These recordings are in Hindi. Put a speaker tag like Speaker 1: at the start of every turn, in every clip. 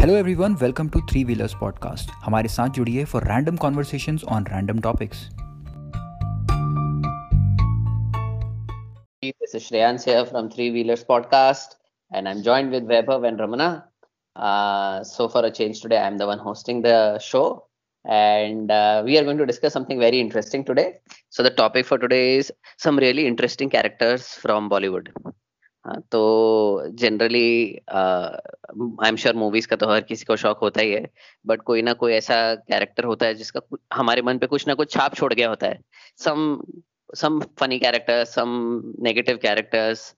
Speaker 1: Hello everyone welcome to three wheelers podcast हमारे साथ जुड़िए for random conversations on random topics
Speaker 2: This is Shreyans here from Three Wheelers Podcast, and I'm joined with Vaibhav and Ramana. Uh, so, for a change today, I'm the one hosting the show, and uh, we are going to discuss something very interesting today. So, the topic for today is some really interesting characters from Bollywood. हाँ, तो generally I am sure movies का तो हर किसी को शौक होता ही है बट कोई ना कोई ऐसा कैरेक्टर होता है जिसका हमारे मन पे कुछ ना कुछ छाप छोड़ गया होता है। Some some funny characters some negative characters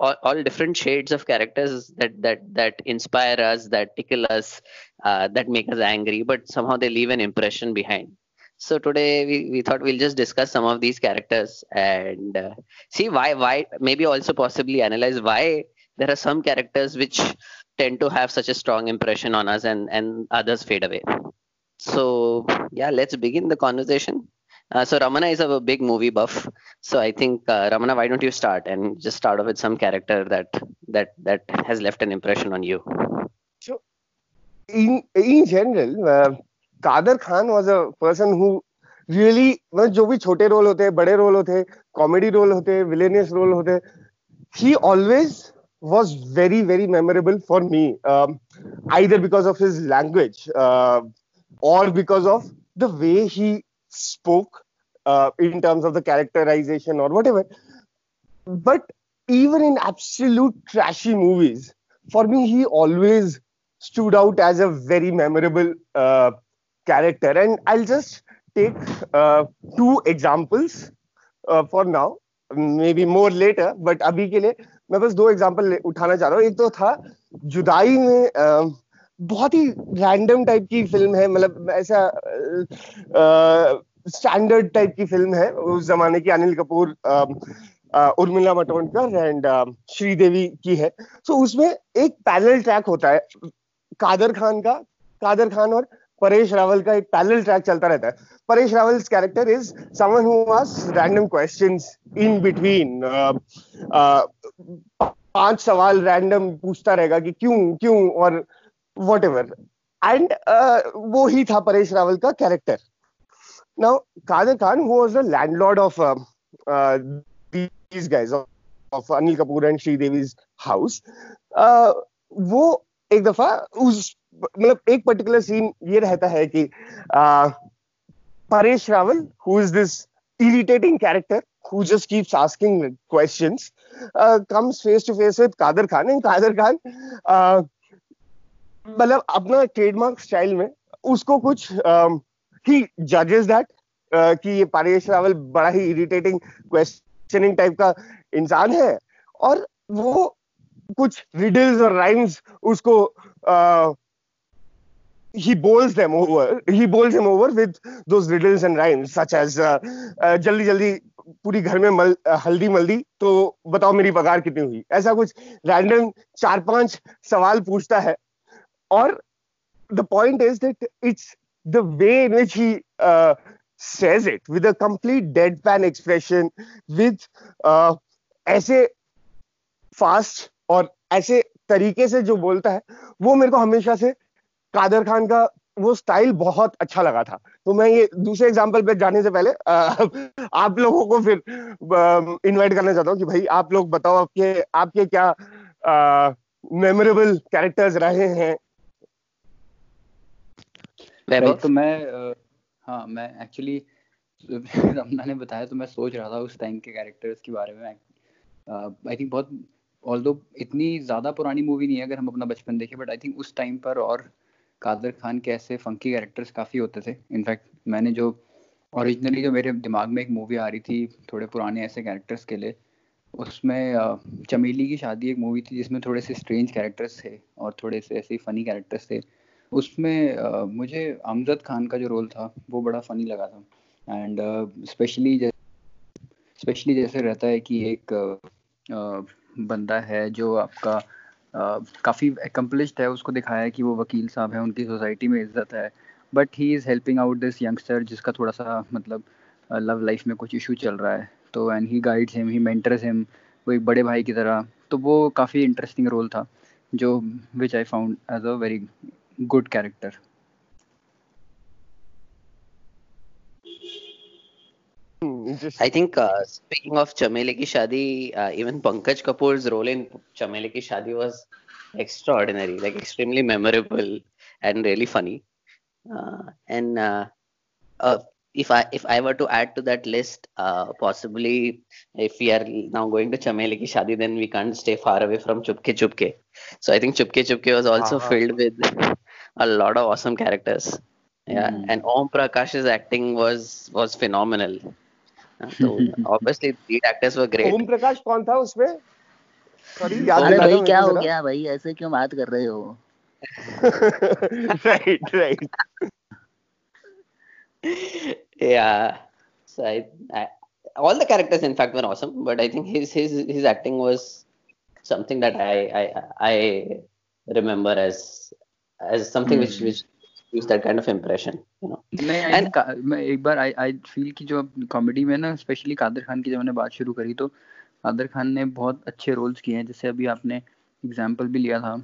Speaker 2: all different shades of characters that that that inspire us that tickle us that make us angry but somehow they leave an impression behind so today we, we thought we'll just discuss some of these characters and uh, see why why maybe also possibly analyze why there are some characters which tend to have such a strong impression on us and and others fade away. So yeah, let's begin the conversation. Uh, so Ramana is a big movie buff. So I think uh, Ramana, why don't you start and just start off with some character that that that has left an impression on you.
Speaker 3: So in in general, uh, Kader Khan was a person who really मतलब जो भी छोटे रोल होते हैं बड़े रोल होते हैं कॉमेडी रोल होते हैं विलेनियस रोल होते हैं he always was very very memorable for me um, either because of his language uh, or because of the way he spoke uh, in terms of the characterization or whatever but even in absolute trashy movies for me he always stood out as a very memorable uh, character. And I'll just take uh, two examples uh, for now, maybe more later, but अभी के लिए मैं बस दो एग्जांपल उठाना चाह रहा हूँ एक तो था जुदाई में uh, बहुत ही रैंडम टाइप की फ़िल्म है मतलब ऐसा स्टैंडर्ड टाइप की फ़िल्म है उस जमाने की अनिल कपूर उर्मिला मटोनकर एंड श्रीदेवी की है सो so, उसमें एक पैनल ट्रैक होता है कादर खान का कादर खान और परेश रावल का एक पैनल ट्रैक चलता रहता है। Paresh Rawal character is someone who random questions in between पाँच सवाल रैंडम पूछता रहेगा कि क्यों क्यों और वट एवर एंड वो ही था परेश रावल का character now Kader Khan who was the landlord of these guys, of Anil Kapoor and Sridevi's house वो एक दफ़ा उस मतलब एक पर्टिकुलर सीन ये रहता है कि Paresh Rawal who is this irritating character just keeps asking questions uh, comes face to face with Kader Khan and Kader Khan मतलब अपना ट्रेडमार्क स्टाइल में उसको कुछ ही जजेस दैट कि ये परेश रावल बड़ा ही इरिटेटिंग क्वेश्चनिंग टाइप का इंसान है और वो कुछ रिडल्स और राइम्स उसको uh, he bowls them over. He bowls him over with those riddles and rhymes, such as uh, uh, पूरी घर में मल, uh, हल्दी मल्दी तो बताओ मेरी पगार कितनी हुई ऐसा कुछ रैंडम चार पाँच सवाल पूछता है और the point is that it's the way in which he says it with a complete deadpan expression with uh, ऐसे फास्ट और ऐसे तरीके से जो बोलता है वो मेरे को हमेशा से कादर खान का वो स्टाइल बहुत अच्छा लगा था। तो मैं ये दूसरे एग्जांपल पे जाने से पहले आ, आप लोगों को फिर इनवाइट करना चाहता हूँ कि भाई आप लोग बताओ आपके आपके क्या मेमोरेबल कैरेक्टर्स रहे हैं?
Speaker 1: तो मैं हाँ मैं एक्चुअली रमना ने बताया तो मैं सोच रहा था उस टाइम के कैरेक्टर्स के बारे में। आई थिंक बहुत ऑल इतनी ज़्यादा पुरानी मूवी नहीं है अगर हम अपना बचपन देखें बट आई थिंक उस टाइम पर और कादर खान के ऐसे फंकी कैरेक्टर्स काफ़ी होते थे। इनफैक्ट मैंने जो ओरिजिनली जो मेरे दिमाग में एक मूवी आ रही थी, थोड़े पुराने ऐसे कैरेक्टर्स के लिए, उसमें चमेली की शादी एक मूवी थी जिसमें थोड़े से स्ट्रेंज कैरेक्टर्स थे और थोड़े से ऐसे फनी कैरेक्टर्स थे। उसमें मुझे अमजद खान का जो रोल था, वो बड़ा फनी लगा था। एंड स्पेशली स्पेशली जैसे रहता है कि एक बंदा है जो आपका काफ़ी एकम्पलिश्ड है, उसको दिखाया है कि वो वकील साहब हैं, उनकी सोसाइटी में इज़्ज़त है। But he is helping out this youngster जिसका थोड़ा सा मतलब लव लाइफ में कुछ इशू चल रहा है। तो and he guides him he mentors him वो एक बड़े भाई की तरह। तो वो काफ़ी इंटरेस्टिंग रोल था, जो which I found as a very good character.
Speaker 3: Hmm,
Speaker 2: I think uh, speaking of Chameli Ki Shadi, uh, even Pankaj Kapoor's role in Chameli Ki Shadi was extraordinary, like extremely memorable and really funny. Uh, and uh, uh, if I if I were to add to that list, uh, possibly if we are now going to Chameli Ki Shadi, then we can't stay far away from Chupke Chupke. So I think Chupke Chupke was also
Speaker 3: Uh-huh.
Speaker 2: filled with a lot of awesome characters. Yeah,
Speaker 1: Hmm.
Speaker 2: and Om Prakash's acting was was phenomenal. Uh, So obviously lead actors were great.
Speaker 3: Om Prakash कौन था उसमें सॉरी याद
Speaker 4: अरे
Speaker 3: दिला
Speaker 4: भाई
Speaker 3: दो
Speaker 4: क्या हो गया भाई ऐसे क्यों बात कर रहे हो
Speaker 3: right right
Speaker 2: yeah so I, I all the characters in fact were awesome but i think his his his acting was something that i i i remember as as something which
Speaker 1: Hmm.
Speaker 2: which gives that kind of impression you know.
Speaker 1: नहीं
Speaker 2: And-
Speaker 1: मैं एक बार आई आई फील कि जो कॉमेडी में ना स्पेशली कादर खान की जब मैंने बात शुरू करी तो कादर खान ने बहुत अच्छे रोल्स किए हैं। जैसे अभी आपने एग्ज़ाम्पल भी लिया था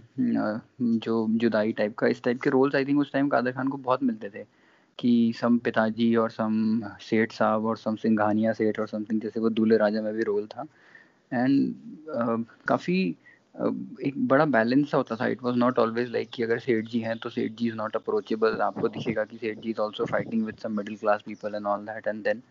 Speaker 1: जो जुदाई टाइप का इस टाइप के रोल्स आई थिंक उस टाइम कादर खान को बहुत मिलते थे कि सम पिताजी और सम सेठ साहब और सम सिंघानिया सेठ और समथिंग जैसे वो दूल्हे राजा में भी रोल था। एंड काफ़ी एक बड़ा बैलेंस सा होता था। It was not always like कि अगर सेठ जी हैं तो सेठ जी इज़ नॉट अप्रोचेबल आपको दिखेगा कि सेठ जी is also fighting with some middle class people and all that and then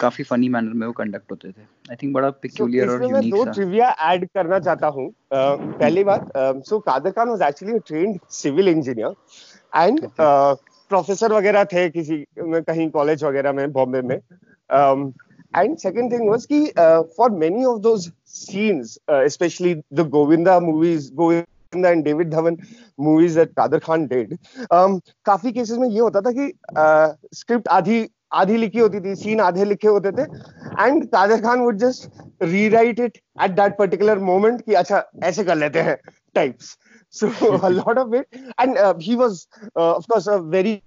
Speaker 1: काफ़ी फनी मैनर में वो कंडक्ट होते थे। आई थिंक बड़ा पिक्यूलियर और यूनिक
Speaker 3: दो ट्रिविया ऐड करना चाहता हूँ। Uh, पहली बात so Kader Khan was actually trained civil engineer and professor वगैरह थे किसी कहीं कॉलेज वगैरह में बॉम्बे में। एंड सेकंड थिंग वाज कि for many of those scenes specially the Govinda movies Govinda and David Dhawan movies that Kader Khan did काफ़ी केसेस में ये होता था कि स्क्रिप्ट आधी आधी लिखी होती थी सीन आधे लिखे होते थे and Kader Khan would just rewrite it at that particular moment कि अच्छा ऐसे कर लेते हैं types so a lot of it and uh, he was uh, of course a very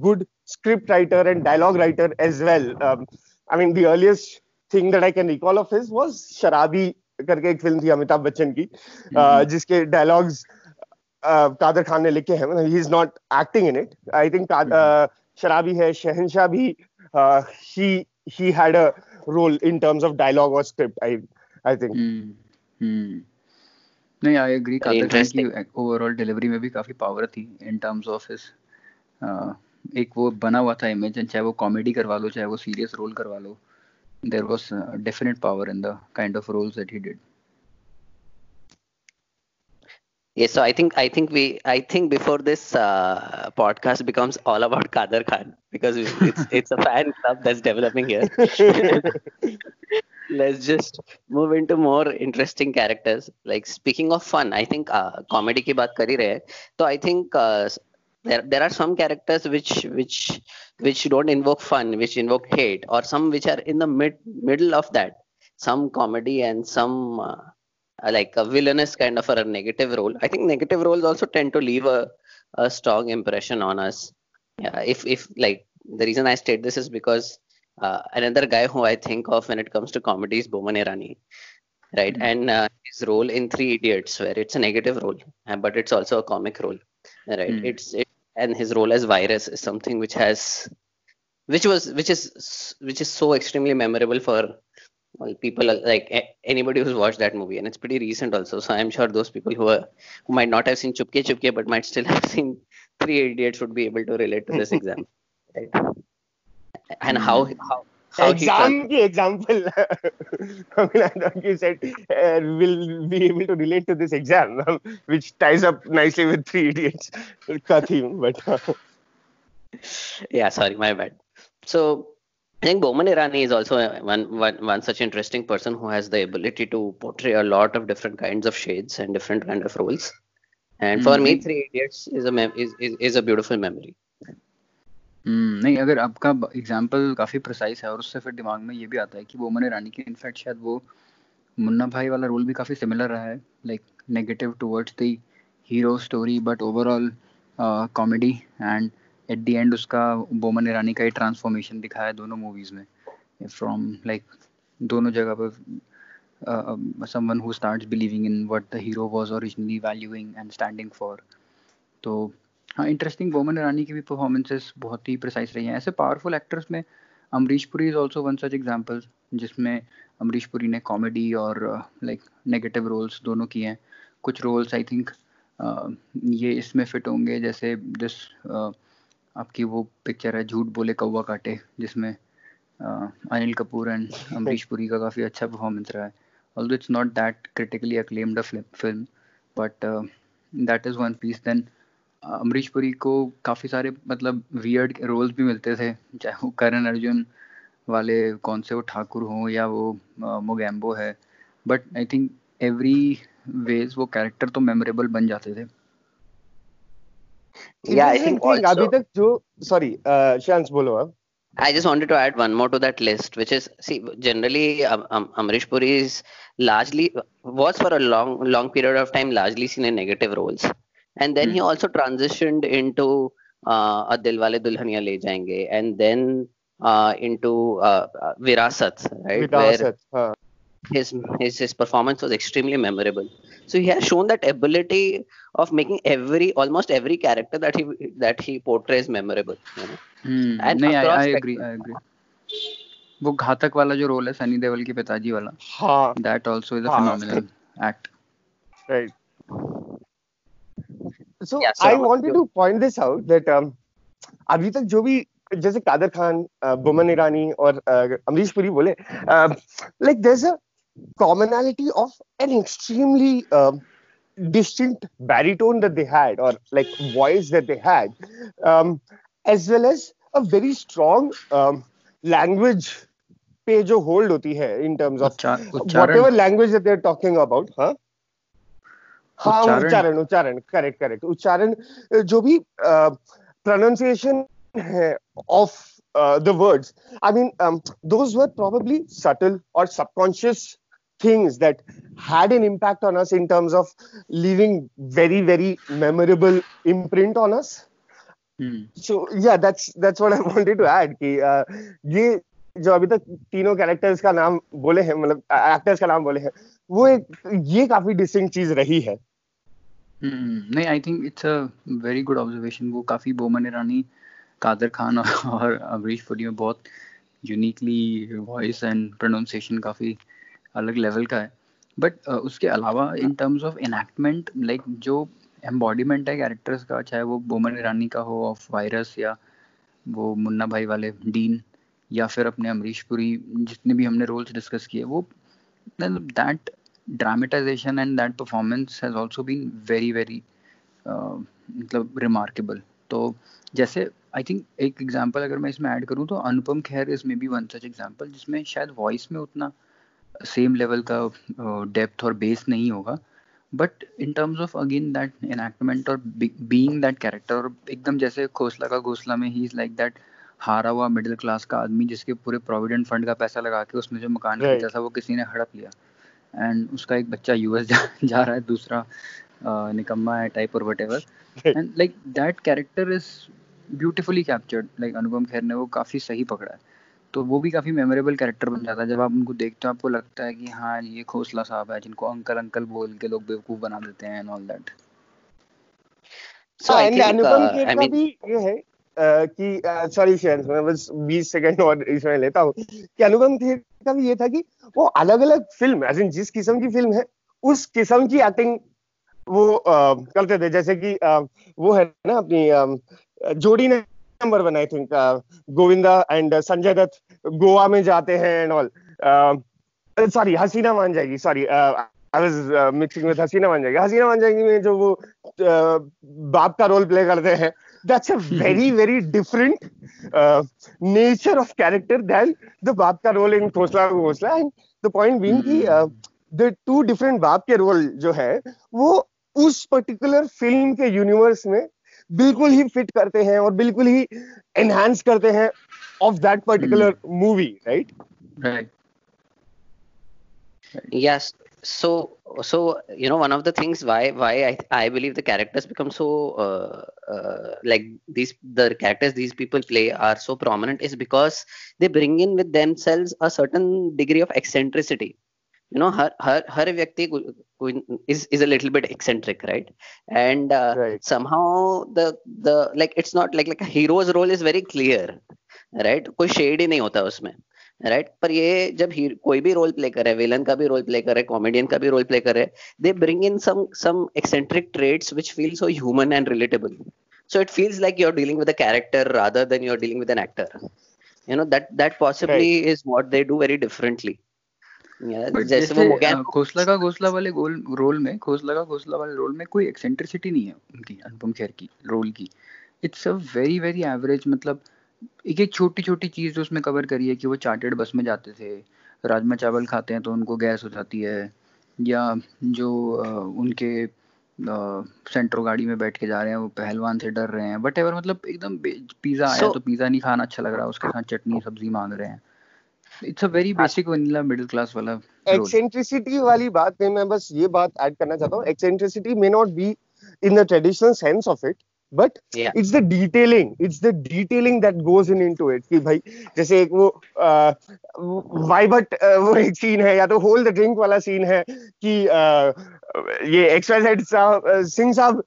Speaker 3: good script writer and dialogue writer as well um, i mean the earliest thing that i can recall of his was sharabi करके एक फ़िल्म थी अमिताभ बच्चन की uh, जिसके डायलॉग्स कादर खान ने लिखे हैं। He is not acting in it I think Sharaabi है शहनशाह भी he he had a role in terms of dialogue और स्क्रिप्ट आई आई थिंक
Speaker 1: नहीं आई एग्री कादर खान की ओवरऑल डिलीवरी में भी काफ़ी पावर थी इन टर्म्स ऑफ़ हिज एक वो बना हुआ था इमेज चाहे वो कॉमेडी करवा लो चाहे वो सीरियस रोल करवा लो there was definite power in the kind of roles that he did
Speaker 2: Yes, so I think I think we I think before this uh, podcast becomes all about Kader Khan because it's it's a fan club that's developing here. Let's just move into more interesting characters. Like speaking of fun, I think uh, comedy की बात कर ही रहे हैं. So I think uh, there there are some characters which which which don't invoke fun, which invoke hate, or some which are in the mid middle of that. Some comedy and some. Uh, like a villainous kind of a negative role. I think negative roles also tend to leave a, a strong impression on us. Yeah, if if like the reason I state this is because uh, another guy who I think of when it comes to comedy is Boman Irani, right? And uh, his role in Three Idiots, where it's a negative role, uh, but it's also a comic role, right?
Speaker 1: Mm.
Speaker 2: It's it, and his role as Virus is something which has, which was which is which is so extremely memorable for well, people like anybody who's watched that movie, and it's pretty recent also. So I'm sure those people who are who might not have seen Chupke Chupke but might still have seen Three Idiots would be able to relate to this example, right? And how how
Speaker 3: exam ki example I mean, you said uh, will be able to relate to this exam which ties up nicely with three idiots ka theme but uh,
Speaker 2: yeah sorry my bad so I think Boman Irani is also one, one, one such interesting person who has the ability to portray a lot of different kinds of shades and different kind of roles. And for mm-hmm.
Speaker 1: me,
Speaker 2: Three Idiots is a mem- is, is, is a beautiful memory.
Speaker 1: नहीं, अगर आपका एग्ज़ाम्पल काफ़ी प्रिसाइज है और उससे फिर दिमाग में ये भी आता है कि वो मने रानी की इनफैक्ट शायद वो मुन्ना भाई वाला रोल भी काफ़ी सिमिलर रहा है like negative towards the hero story but overall comedy and at the end उसका बोमन ईरानी का ही ट्रांसफॉर्मेशन दिखाया है दोनों मूवीज़ में फ्रॉम लाइक दोनों जगह पर someone who starts believing in what the hero was originally valuing and standing for तो हाँ इंटरेस्टिंग बोमन ईरानी की भी परफॉर्मेंसेस बहुत ही प्रिसाइज रही हैं। ऐसे पावरफुल एक्टर्स में Amrish Puri is also one such example जिसमें अमरीश पुरी ने कॉमेडी और लाइक नेगेटिव रोल्स दोनों किए हैं। कुछ रोल्स आई थिंक ये इसमें फिट होंगे जैसे जिस आपकी वो पिक्चर है झूठ बोले कौवा काटे जिसमें अनिल कपूर एंड अमरीश पुरी का काफ़ी अच्छा परफॉर्मेंस रहा है। Although it's not that critically acclaimed film but that is one piece then Amrish Puri को काफ़ी सारे मतलब वियर्ड रोल्स भी मिलते थे चाहे वो करण अर्जुन वाले कौन से वो ठाकुर हों या वो मोगैम्बो है but I think every ways वो कैरेक्टर तो मेमोरेबल बन जाते थे
Speaker 3: या आई थिंक अभी तक जो सॉरी शांस बोलो आप
Speaker 2: I just wanted to add one more to that list, which is see generally um, um, Amrish Puri is largely was for a long long period of time largely seen in negative roles, and then mm. he also transitioned into uh, a Dilwale Dulhaniya Le Jayenge, and then uh, into uh, Virasat, right?
Speaker 3: Virasat,
Speaker 2: Where, uh his, his his performance was extremely memorable so he has shown that ability of making every almost every character that he that he portrays memorable you know
Speaker 1: hmm. and नहीं I, I agree I agree वो घातक वाला जो रोल है सनी देओल के पिताजी वाला
Speaker 3: हाँ
Speaker 1: that also is a phenomenal act
Speaker 3: right so yeah, so I wanted to point this out that um, अभी तक जो भी जैसे कादर खान बुमन ईरानी और अमरीश पुरी बोले like there a commonality of an extremely uh, distinct baritone that they had or like voice that they had um, as well as a very strong um, language पे जो होल्ड होती है in terms of whatever language that they're talking about हाँ हाँ उच्चारण उच्चारण करेक्ट करेक्ट उच्चारण जो भी प्रोनाउंसिएशन है of words i mean um, those were probably subtle or subconscious things that had an impact on us in terms of leaving very very memorable imprint on us hmm. so yeah that's that's what i wanted to add कि uh, ये जो अभी तक तीनों कैरेक्टर्स का नाम बोले हैं मतलब एक्टर्स का नाम बोले हैं वो एक ये काफ़ी डिस्टिंग चीज़ रही है।
Speaker 1: hmm, नहीं I think it's a very good observation वो काफ़ी बोमन ईरानी कादर खान और अमरीश पुरी में बहुत यूनिकली वॉइस एंड प्रोनाउंसिएशन काफ़ी अलग लेवल का है। बट uh, उसके अलावा in terms of enactment like जो एम्बॉडीमेंट है कैरेक्टर्स का चाहे वो बोमन ईरानी का हो ऑफ़ वायरस या वो मुन्ना भाई वाले डीन या फिर अपने अमरीश पुरी, जितने भी हमने रोल्स डिस्कस किए, वो that dramatisation and that performance has also been very very मतलब रिमार्केबल तो जैसे आई थिंक एक एग्जांपल अगर मैं इसमें ऐड करूँ तो Anupam Kher is maybe one such such example जिसमें शायद वॉइस में उतना सेम लेवल का डेप्थ और बेस नहीं होगा. But in terms of again that enactment और बीइंग दैट कैरेक्टर और एकदम जैसे खोसला का घोसला में ही इज़ लाइक दैट हारा हुआ मिडिल क्लास का आदमी जिसके पूरे प्रोविडेंट फंड का पैसा लगा के उसने जो मकान right. खरीदा था वो किसी ने हड़प लिया। एंड उसका एक बच्चा यूएस जा, जा रहा है दूसरा निकम्मा है टाइप और whatever and like that character is beautifully captured like Anupam Kher ने वो काफ़ी सही पकड़ा है। तो वो भी काफ़ी मेमोरेबल कैरेक्टर बन जाता है। जब आप उनको देखते हो आपको लगता है कि हाँ ये खोसला साहब है जिनको अंकल अंकल बोल के लोग बेवकूफ़ बना देते हैं and all that
Speaker 3: so I think Anupam Kher का भी ये है कि सॉरी बस 20 सेकंड और इसमें लेता हूँ। कि अनुपम खेर का भी ये था कि वो अलग अलग फ़िल्म एज इन जिस किस्म की फ़िल्म है उस किस्म की एक्टिंग वो करते थे। जैसे कि आ, वो है ना अपनी आ, जोड़ी ने number one I think Govinda and Sanjay Dutt Goa में जाते हैं and all sorry Haseena Maan Jaayegi sorry I was mixing with Haseena Maan Jaayegi Haseena मान जाएगी में जो वो uh, बाप का रोल प्ले करते हैं that's a very very different uh, nature of character than the बाप का role in Khosla Khosla and the point being कि द टू डिफरेंट बाप के रोल जो है वो उस पर्टिकुलर फ़िल्म के यूनिवर्स में बिल्कुल ही फिट करते हैं और बिल्कुल ही एनहांस करते हैं of that particular movie right
Speaker 1: right
Speaker 2: yes. so so you know one of the things why why i, I believe the characters become so uh, uh, like these the characters these people play are so prominent is because they bring in with themselves a certain degree of eccentricity you know her her her व्यक्ति is is a little bit eccentric right and uh, right. somehow the the like it's not like like a hero's role is very clear right कोई शेड ही नहीं होता उसमें Right right? पर ये जब कोई भी रोल प्ले करे विलन का भी रोल प्ले करे कॉमेडियन का भी रोल प्ले करे they bring in some some eccentric traits which feel so human and relatable so it feels like you're dealing with a character rather than you're dealing with an actor you know that that possibly right. is what they do very differently
Speaker 1: जैसे घोसला का घोसला वाले गोल रोल में घोसला का घोसला वाले रोल में कोई एक्सेंट्रिसिटी नहीं है उनकी अनुपम खेर की रोल की it's a very very average मतलब एक एक छोटी छोटी चीज़ जो उसमें कवर करी है कि वो चार्टेड बस में जाते थे। राजमा चावल खाते हैं तो उनको गैस हो जाती है। या जो उनके सेंट्रो गाड़ी में बैठ के जा रहे हैं वो पहलवान से डर रहे हैं। बट एवर मतलब एकदम पिज्जा आया so, तो पिज्जा नहीं खाना अच्छा लग रहा उसके साथ चटनी सब्ज़ी मांग रहे हैं। It's a very basic vanilla middle class वाला
Speaker 3: एक्सेंट्रिसिटी वाली बात में मैं बस ये बात ऐड करना चाहता हूँ। Eccentricity may not be in the traditional sense of it but it's the detailing it's the detailing that goes in into it कि भाई जैसे एक वो वाइबट वो एक सीन है या तो होल द ड्रिंक वाला सीन है कि ये एक्सवाइजेड साहब सिंह साहब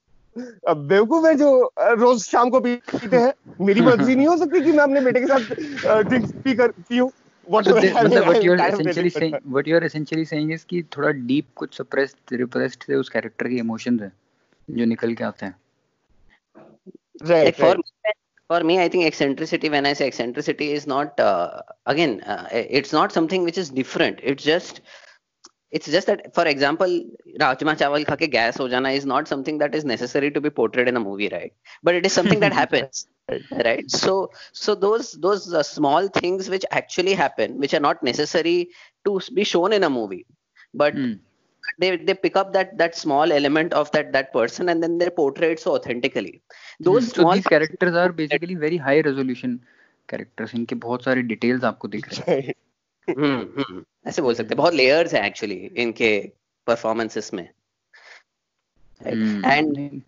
Speaker 3: बेवकूफ़ है जो रोज शाम को पीते हैं। मेरी मर्ज़ी नहीं हो सकती कि मैं अपने बेटे के साथ ड्रिंक पी कर पीऊं। What
Speaker 1: मतलब what you're essentially saying what you're essentially saying is कि थोड़ा deep कुछ suppressed repressed से उस character के emotions हैं जो निकल के आते हैं।
Speaker 2: Right, like for me, for me i think eccentricity when i say eccentricity is not uh, again uh, it's not something which is different. It's just it's just that for example rajma chawal kha ke gas ho jana is not something that is necessary to be portrayed in a movie right? But it is something that happens right? So so those those uh, small things which actually happen which are not necessary to be shown in a movie but mm they they pick up that that small element of that that person and then they portray it so authentically
Speaker 1: those hmm. small so these characters are basically very high resolution characters इनके बहुत सारे डिटेल्स आपको दिख रहे हैं
Speaker 2: हम्म हम्म ऐसे बोल सकते हैं बहुत लेयर्स हैं एक्चुअली इनके परफॉर्मेंसेस में and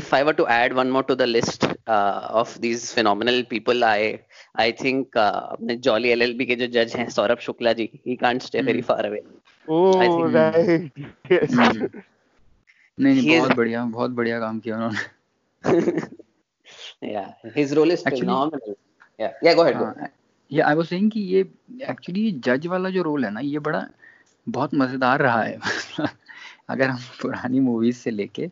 Speaker 2: if I were to add one more to the list uh, of these phenomenal people, I I think uh, Jolly LLB के जो जज हैं Saurabh Shukla ji, he can't stay very far away.
Speaker 3: Oh, right. Yes.
Speaker 1: नहीं नहीं बहुत बढ़िया बहुत बढ़िया काम किया उन्होंने
Speaker 2: yeah his role is actually, phenomenal yeah yeah go ahead
Speaker 1: हाँ, yeah I was saying कि ये एक्चुअली जज वाला जो रोल है ना ये बड़ा बहुत मज़ेदार रहा है अगर हम पुरानी मूवीज़ से लेके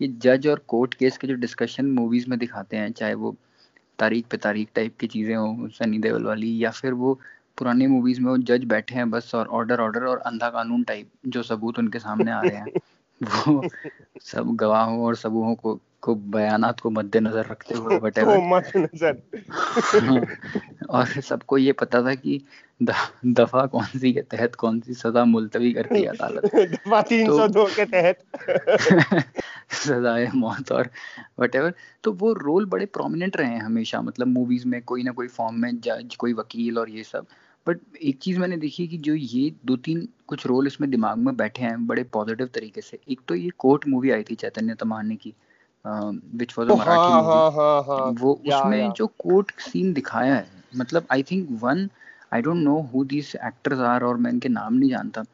Speaker 1: ये जज और कोर्ट केस के जो डिस्कशन मूवीज़ में दिखाते हैं चाहे वो तारीख पे तारीख टाइप की चीज़ें हो सनी देवल वाली या फिर वो पुरानी मूवीज़ में वो जज बैठे हैं बस और ऑर्डर ऑर्डर और अंधा कानून टाइप जो सबूत उनके सामने आ रहे हैं वो सब गवाहों और सबूहों को को बयानात को मद्देनजर रखते हुए वट और सबको ये पता था कि दफ़ा कौन सी के तहत कौन सी सजा मुलतवी करती है अदालत।
Speaker 3: दफ़ा तीन सौ दो के तहत।
Speaker 1: सजाए मौत और वट तो वो रोल बड़े प्रोमिनेंट रहे हैं हमेशा मतलब मूवीज़ में कोई ना कोई फॉर्म में जज कोई वकील और ये सब। बट एक चीज़ मैंने देखी कि जो ये दो तीन कुछ रोल इसमें दिमाग में बैठे हैं बड़े पॉजिटिव तरीके से। एक तो ये कोर्ट मूवी आई थी चैतन्य तमानी की विच वॉज़ मराठी मूवी वो उसमें जो कोर्ट सीन दिखाया है मतलब I think one I don't know who this actors are और मैं इनके नाम नहीं जानता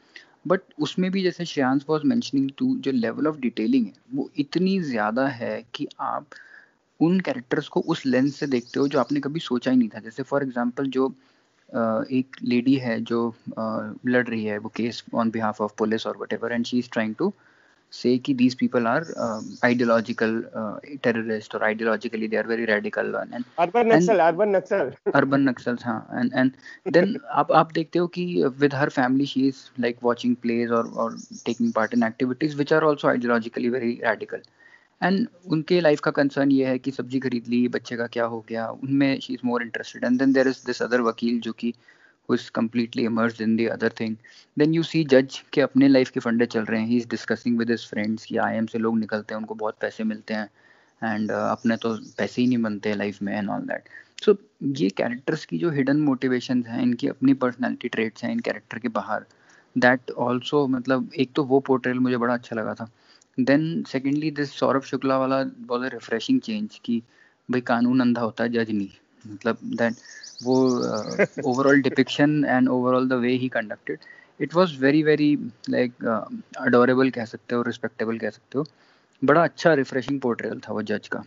Speaker 1: बट उसमें भी जैसे श्रेयांश वॉज़ मैंशनिंग टू जो लेवल ऑफ़ डिटेलिंग है वो इतनी ज़्यादा है कि आप उन कैरेक्टर्स को उस लेंस से देखते हो जो आपने कभी सोचा ही नहीं था। जैसे फॉर एग्ज़ाम्पल जो एक लेडी है जो लड़ रही है वो case on behalf of police और whatever and she is trying to say कि these people are uh, ideological uh, terrorists or ideologically they are very radical and, and
Speaker 3: urban naxal urban naxal
Speaker 1: urban naxals हाँ and and then आप आप देखते हो कि with her family she is like watching plays or or taking part in activities which are also ideologically very radical and उनके लाइफ का कंसर्न ये है कि सब्ज़ी खरीद ली बच्चे का क्या हो गया उनमें she is more interested and then there is this other वकील जो कि who is completely immersed in the other thing. Then you see judge के अपने लाइफ के फंडे चल रहे हैं। He is discussing with his friends कि आईएम से लोग निकलते हैं उनको बहुत पैसे मिलते हैं। एंड uh, अपने तो पैसे ही नहीं बनते लाइफ में एंड ऑल दैट सो ये कैरेक्टर्स की जो हिडन मोटिवेशन हैं इनकी अपनी पर्सनैलिटी ट्रेट्स हैं इन कैरेक्टर के बाहर। दैट ऑल्सो मतलब एक तो वो पोर्ट्रेल मुझे बड़ा अच्छा लगा था। Then secondly this Saurabh Shukla वाला बहुत रिफ्रेशिंग चेंज कि भाई कानून अंधा होता है जज नहीं। मतलब दैट वो overall depiction and overall the way he conducted it was very very like adorable कह सकते हो रिस्पेक्टेबल कह सकते हो बड़ा अच्छा रिफ्रेशिंग पोर्ट्रेयल था वो जज का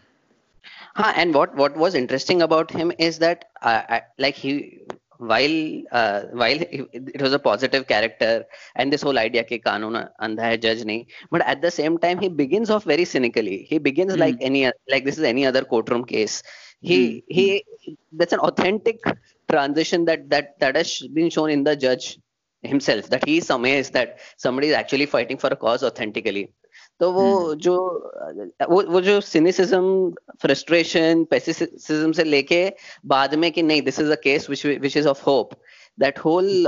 Speaker 2: हाँ what was interesting about him is that uh, uh, like he while uh, while it was a positive character and this whole idea कि कानून अंधा है जज नहीं but at the same time he begins off very cynically he begins mm. like any like this is any other courtroom case he mm. he that's an authentic transition that that that has been shown in the judge himself that he is amazed that somebody is actually fighting for a cause authentically तो वो हम्म। जो वो वो जो सिनिसिज्म फ्रस्ट्रेशन पेसिसिज्म से लेके बाद में कि नहीं this is a case which which is of hope that whole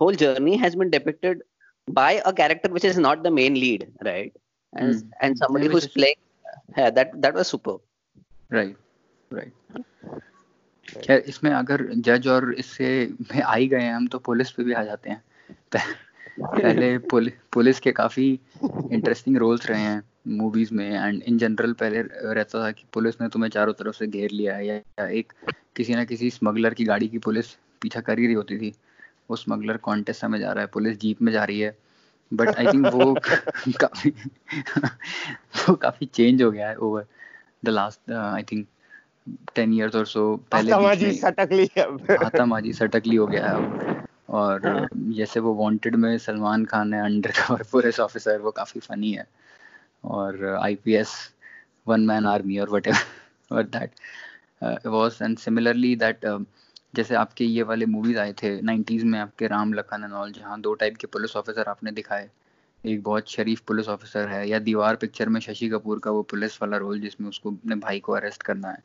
Speaker 2: whole journey has been depicted by a character which is not the main lead right and mm. and somebody yeah, who's playing yeah that that was super
Speaker 1: right Right. क्या इसमें अगर जज और इससे में आ ही गए हैं हम तो पुलिस पे भी आ जाते हैं। पहले पुल, पुलिस के काफ़ी इंटरेस्टिंग रोल्स रहे हैं मूवीज़ में एंड इन जनरल पहले रहता था कि पुलिस ने तुम्हें चारों तरफ़ से घेर लिया है या, या एक किसी ना किसी स्मगलर की गाड़ी की पुलिस पीछा कर ही रही होती थी। वो स्मगलर कॉन्टेस्ट में जा रहा है पुलिस जीप में जा रही है। बट आई थिंक वो काफ़ी वो काफ़ी चेंज हो गया है over the last I think ten years और सो
Speaker 3: पहले सटकली
Speaker 1: आतमाजी सटकली हो। गया है। और हाँ। जैसे वो वांटेड में सलमान खान है अंडर कवर पुलिस ऑफिसर वो काफ़ी फनी है। और आईपीएस वन मैन आर्मी और whatever that was and similarly that जैसे आपके ये वाले मूवीज़ आए थे नाइन्टीज़ में आपके राम लखन एंड ऑल जहाँ दो टाइप के पुलिस ऑफिसर आपने दिखाए। एक बहुत शरीफ पुलिस ऑफिसर है या दीवार पिक्चर में शशि कपूर का वो पुलिस वाला रोल जिसमें उसको अपने भाई को अरेस्ट करना है।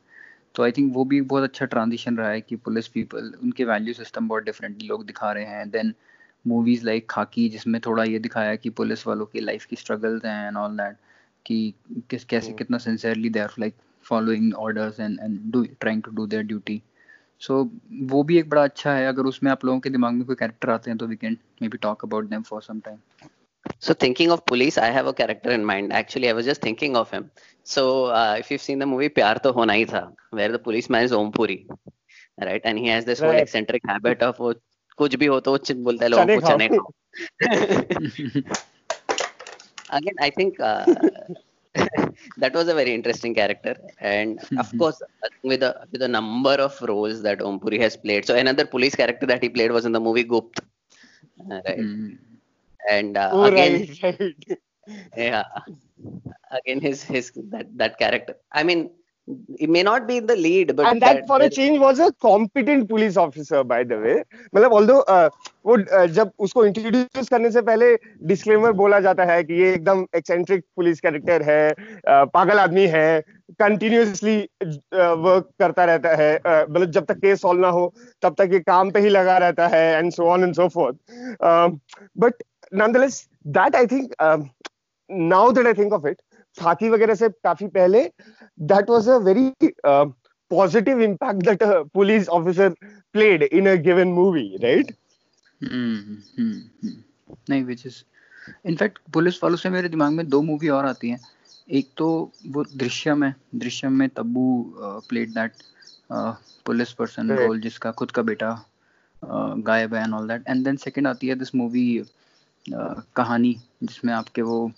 Speaker 1: तो आई थिंक वो भी एक बहुत अच्छा ट्रांजिशन रहा है कि पुलिस पीपल उनके वैल्यू सिस्टम बहुत डिफरेंटली लोग दिखा रहे हैं। देन मूवीज़ लाइक खाकी जिसमें थोड़ा ये दिखाया कि पुलिस वालों की लाइफ की स्ट्रगल्स हैं एंड ऑल दैट कि किस कैसे hmm. कितना sincerely they are like following orders and and do trying to do their duty so वो भी एक बड़ा अच्छा है। अगर उसमें आप लोगों के दिमाग में कोई कैरेक्टर आते हैं तो we can may be talk about them for some time
Speaker 2: So thinking of police, I have a character in mind. Actually, I was just thinking of him. So uh, if you've seen the movie Pyar To Hona Hi Tha, where the policeman is Om Puri, right? And he has this right. whole eccentric habit of वो कुछ भी हो तो बोलता है लोगों को चने खाओ. Again, I think uh, that was a very interesting character, and of course, with a with a number of roles that Om Puri has played. So another police character that he played was in the movie Gupt, right? Mm And uh, oh, again right, right. yeah again his his that that character i mean it may not be in the lead but
Speaker 3: and that, that for that, a change was a competent police officer by the way मतलब although uh, वो uh, जब उसको इंट्रोड्यूस करने से पहले डिस्क्लेमर बोला जाता है कि ये एकदम एक्सेंट्रिक पुलिस कैरेक्टर है uh, पागल आदमी है कंटिन्यूसली वर्क करता रहता है मतलब जब तक केस सॉल्व ना हो तब तक ये काम पे ही लगा रहता है and so on and so forth but nonetheless, that I think um, now that I think of it, खाकी वगैरह से काफ़ी पहले that was a very uh, positive impact that a police officer played in a given movie, right?
Speaker 1: नहीं which is in fact police वालों से मेरे दिमाग में दो मूवी और आती हैं एक तो वो दृश्यम है दृश्यम में Tabu played that police person role जिसका खुद का बेटा गायब है and all that and then second आती है दिस मूवी कहानी जिसमें आपके वो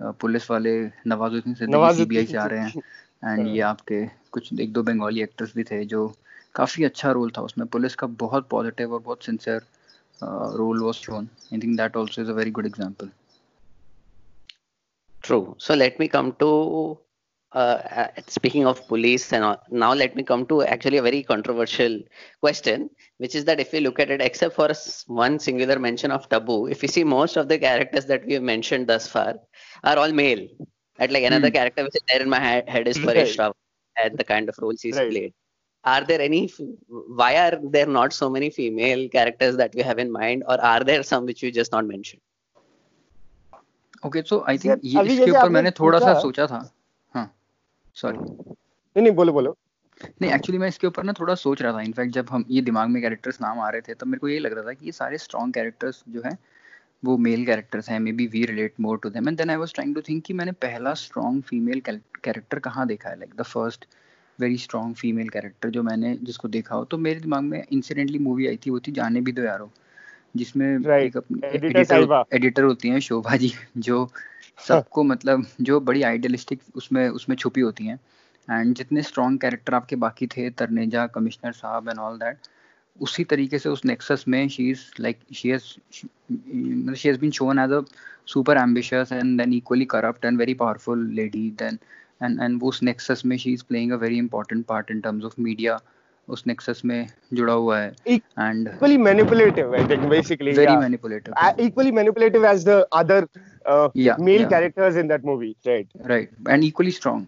Speaker 1: पुलिस वाले नवाजुद्दीन सिद्दीकी सीबीआई से आ रहे हैं। एंड ये हाँ। आपके कुछ एक दो बंगाली एक्टर्स भी थे जो काफ़ी अच्छा रोल था उसमें। पुलिस का बहुत पॉजिटिव और बहुत sincere role was shown I think that also is a very good example
Speaker 2: true so let me come to uh, uh, speaking of police and all, now let me come to actually a very controversial question which is that if we look at it except for one singular mention of taboo if you see most of the characters that we have mentioned thus far are all male at like another mm. character which is there in my head, head is Paresh right. and the kind of roles he's right. played are there any why are there not so many female characters that we have in mind or are there some which you just not mentioned
Speaker 1: okay so i think ये इसके ऊपर मैंने थोड़ा सा सोचा था सॉरी
Speaker 3: नहीं नहीं बोलो बोलो।
Speaker 1: नहीं एक्चुअली मैं इसके ऊपर ना थोड़ा सोच रहा था। इनफैक्ट जब हम ये दिमाग में कैरेक्टर्स नाम आ रहे थे तब मेरे को ये लग रहा था कि ये सारे स्ट्रॉन्ग कैरेक्टर्स जो हैं वो मेल कैरेक्टर्स हैं may be we relate more to them and then I was trying to think कि मैंने पहला स्ट्रॉन्ग फीमेल कैरेक्टर कहाँ देखा है? Like the first very strong female character जो मैंने जिसको देखा हो तो मेरे दिमाग में इंसिडेंटली मूवी आई थी वो थी जाने भी दो यारो जिसमें
Speaker 3: Right.
Speaker 1: एक अपनी एडिटर एडिटर होती हैं शोभा जी जो सबको मतलब जो बड़ी आइडियलिस्टिक उसमें उसमें छुपी होती हैं। एंड जितने स्ट्रॉन्ग कैरेक्टर आपके बाकी थे तरनेजा कमिश्नर साहब एंड ऑल दैट उसी तरीके से उस नेक्सस में she is like she has मतलब she has been shown as a super ambitious and then equally corrupt and very powerful lady then and and वो उस नेक्सस में she is playing a very important part in terms of media उस नेक्सस में जुड़ा हुआ है and
Speaker 3: equally manipulative I think basically
Speaker 1: very
Speaker 3: manipulative equally manipulative as the other male characters in that movie right
Speaker 1: right and equally strong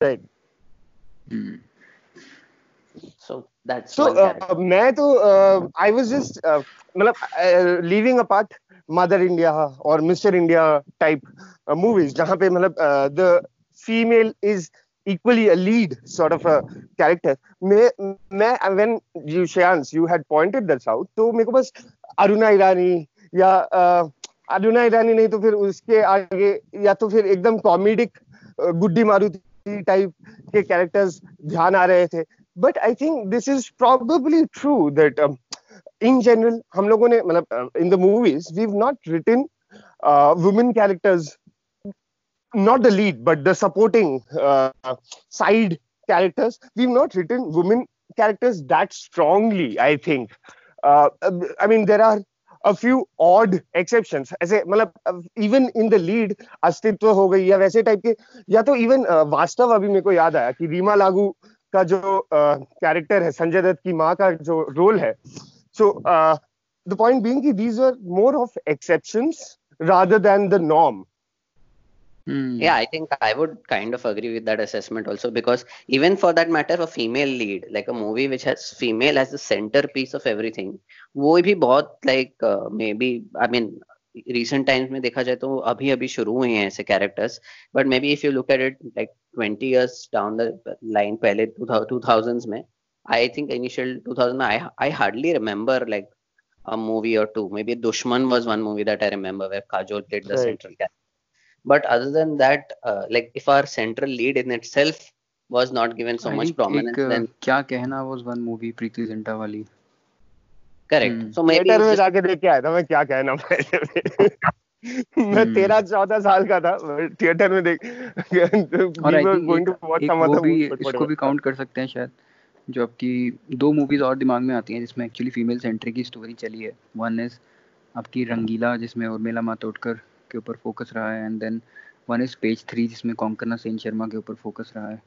Speaker 3: right
Speaker 2: so that's
Speaker 3: so मैं तो आई वाज जस्ट मतलब leaving a part Mother India और मिस्टर इंडिया टाइप मूवीज़ जहाँ पे मतलब the female is equally a lead sort of a character. मैं मैं when you, Shayans, you had pointed this out तो मेरे को बस अरुणा ईरानी या अरुणा ईरानी नहीं तो फिर उसके आगे, या तो फिर एकदम कॉमेडिक गुड्डी मारुति टाइप के कैरेक्टर्स ध्यान आ रहे थे। But I think this is probably true that in general हम लोगों ने मतलब in the movies we not written women characters not the lead but the supporting uh, side characters we've not written women characters that strongly i think uh, i mean there are a few odd exceptions ऐसे मतलब इवन इन द लीड अस्तित्व हो गई या वैसे टाइप के या तो इवन वास्तव अभी मेरे को याद आया कि रीमा लागू का जो कैरेक्टर है संजय दत्त की माँ का जो रोल है सो द पॉइंट बीइंग कि these are more of exceptions rather than the norm
Speaker 1: Hmm.
Speaker 2: Yeah, I think I would kind of agree with that assessment also because even for that matter, a female lead, like a movie which has female as the centerpiece of everything, वो भी बहुत like uh, maybe I mean recent times में देखा जाए तो अभी अभी शुरू हुए हैं ऐसे characters, but maybe if you look at it like 20 years down the line पहले 2000s में, I think initial 2000 I I hardly remember like a movie or two. Maybe Dushman was one movie that I remember where Kajol played the
Speaker 3: Right.
Speaker 2: central character. But other than that, uh, like if our central lead in itself was not given so
Speaker 1: I
Speaker 2: much prominence,
Speaker 1: एक,
Speaker 2: then
Speaker 1: क्या कहना was one movie Preity Zinta वाली
Speaker 2: correct.
Speaker 1: Hmm.
Speaker 2: So maybe
Speaker 3: theatre में जाके देख के आया था मैं क्या कहना पहले मैं
Speaker 1: Hmm.
Speaker 3: तेरह चौदह साल का था थिएटर में देख
Speaker 1: और
Speaker 3: watch some other movie, but
Speaker 1: इसको. भी काउंट कर सकते हैं शायद जो आपकी दो मूवीज़ और दिमाग में आती हैं जिसमें एक्चुअली फीमेल सेंट्रिक की स्टोरी चली है वन इज़ आपकी रंगीला जिसमें उर्मिला मातोडकर के ऊपर फोकस रहा है and then one is page three जिसमें कोंकणा सेन शर्मा के ऊपर फोकस रहा है